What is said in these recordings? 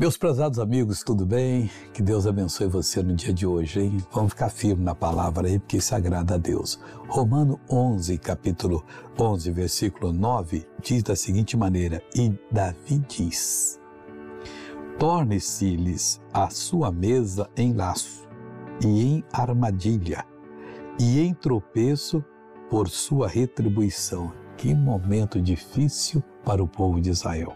Meus prezados amigos, tudo bem? Que Deus abençoe você no dia de hoje, hein? Vamos ficar firme na palavra aí, porque isso agrada a Deus. Romano 11, capítulo 11, versículo 9, diz da seguinte maneira: E Davi diz: Torne-se-lhes a sua mesa em laço e em armadilha, e em tropeço por sua retribuição. Que momento difícil para o povo de Israel.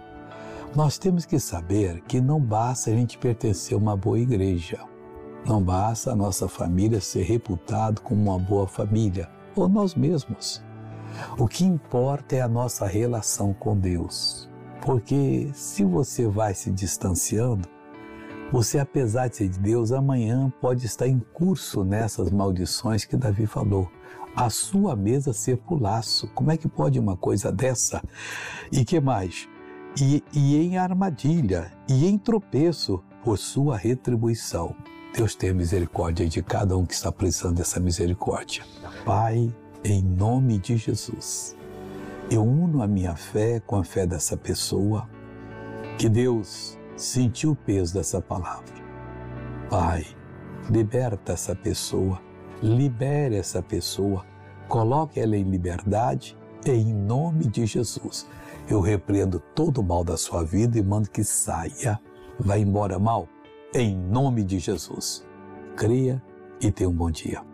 Nós temos que saber que não basta a gente pertencer a uma boa igreja, não basta a nossa família ser reputada como uma boa família, ou nós mesmos. O que importa é a nossa relação com Deus. Porque se você vai se distanciando, você, apesar de ser de Deus, amanhã pode estar em curso nessas maldições que Davi falou. A sua mesa ser por laço. Como é que pode uma coisa dessa? E que mais? E, e em armadilha e em tropeço por sua retribuição. Deus tenha misericórdia de cada um que está precisando dessa misericórdia. Pai, em nome de Jesus, eu uno a minha fé com a fé dessa pessoa, que Deus sentiu o peso dessa palavra. Pai, liberta essa pessoa, libere essa pessoa, coloque ela em liberdade, em nome de Jesus eu repreendo todo o mal da sua vida e mando que saia. Vai embora mal, em nome de Jesus. Creia e tenha um bom dia.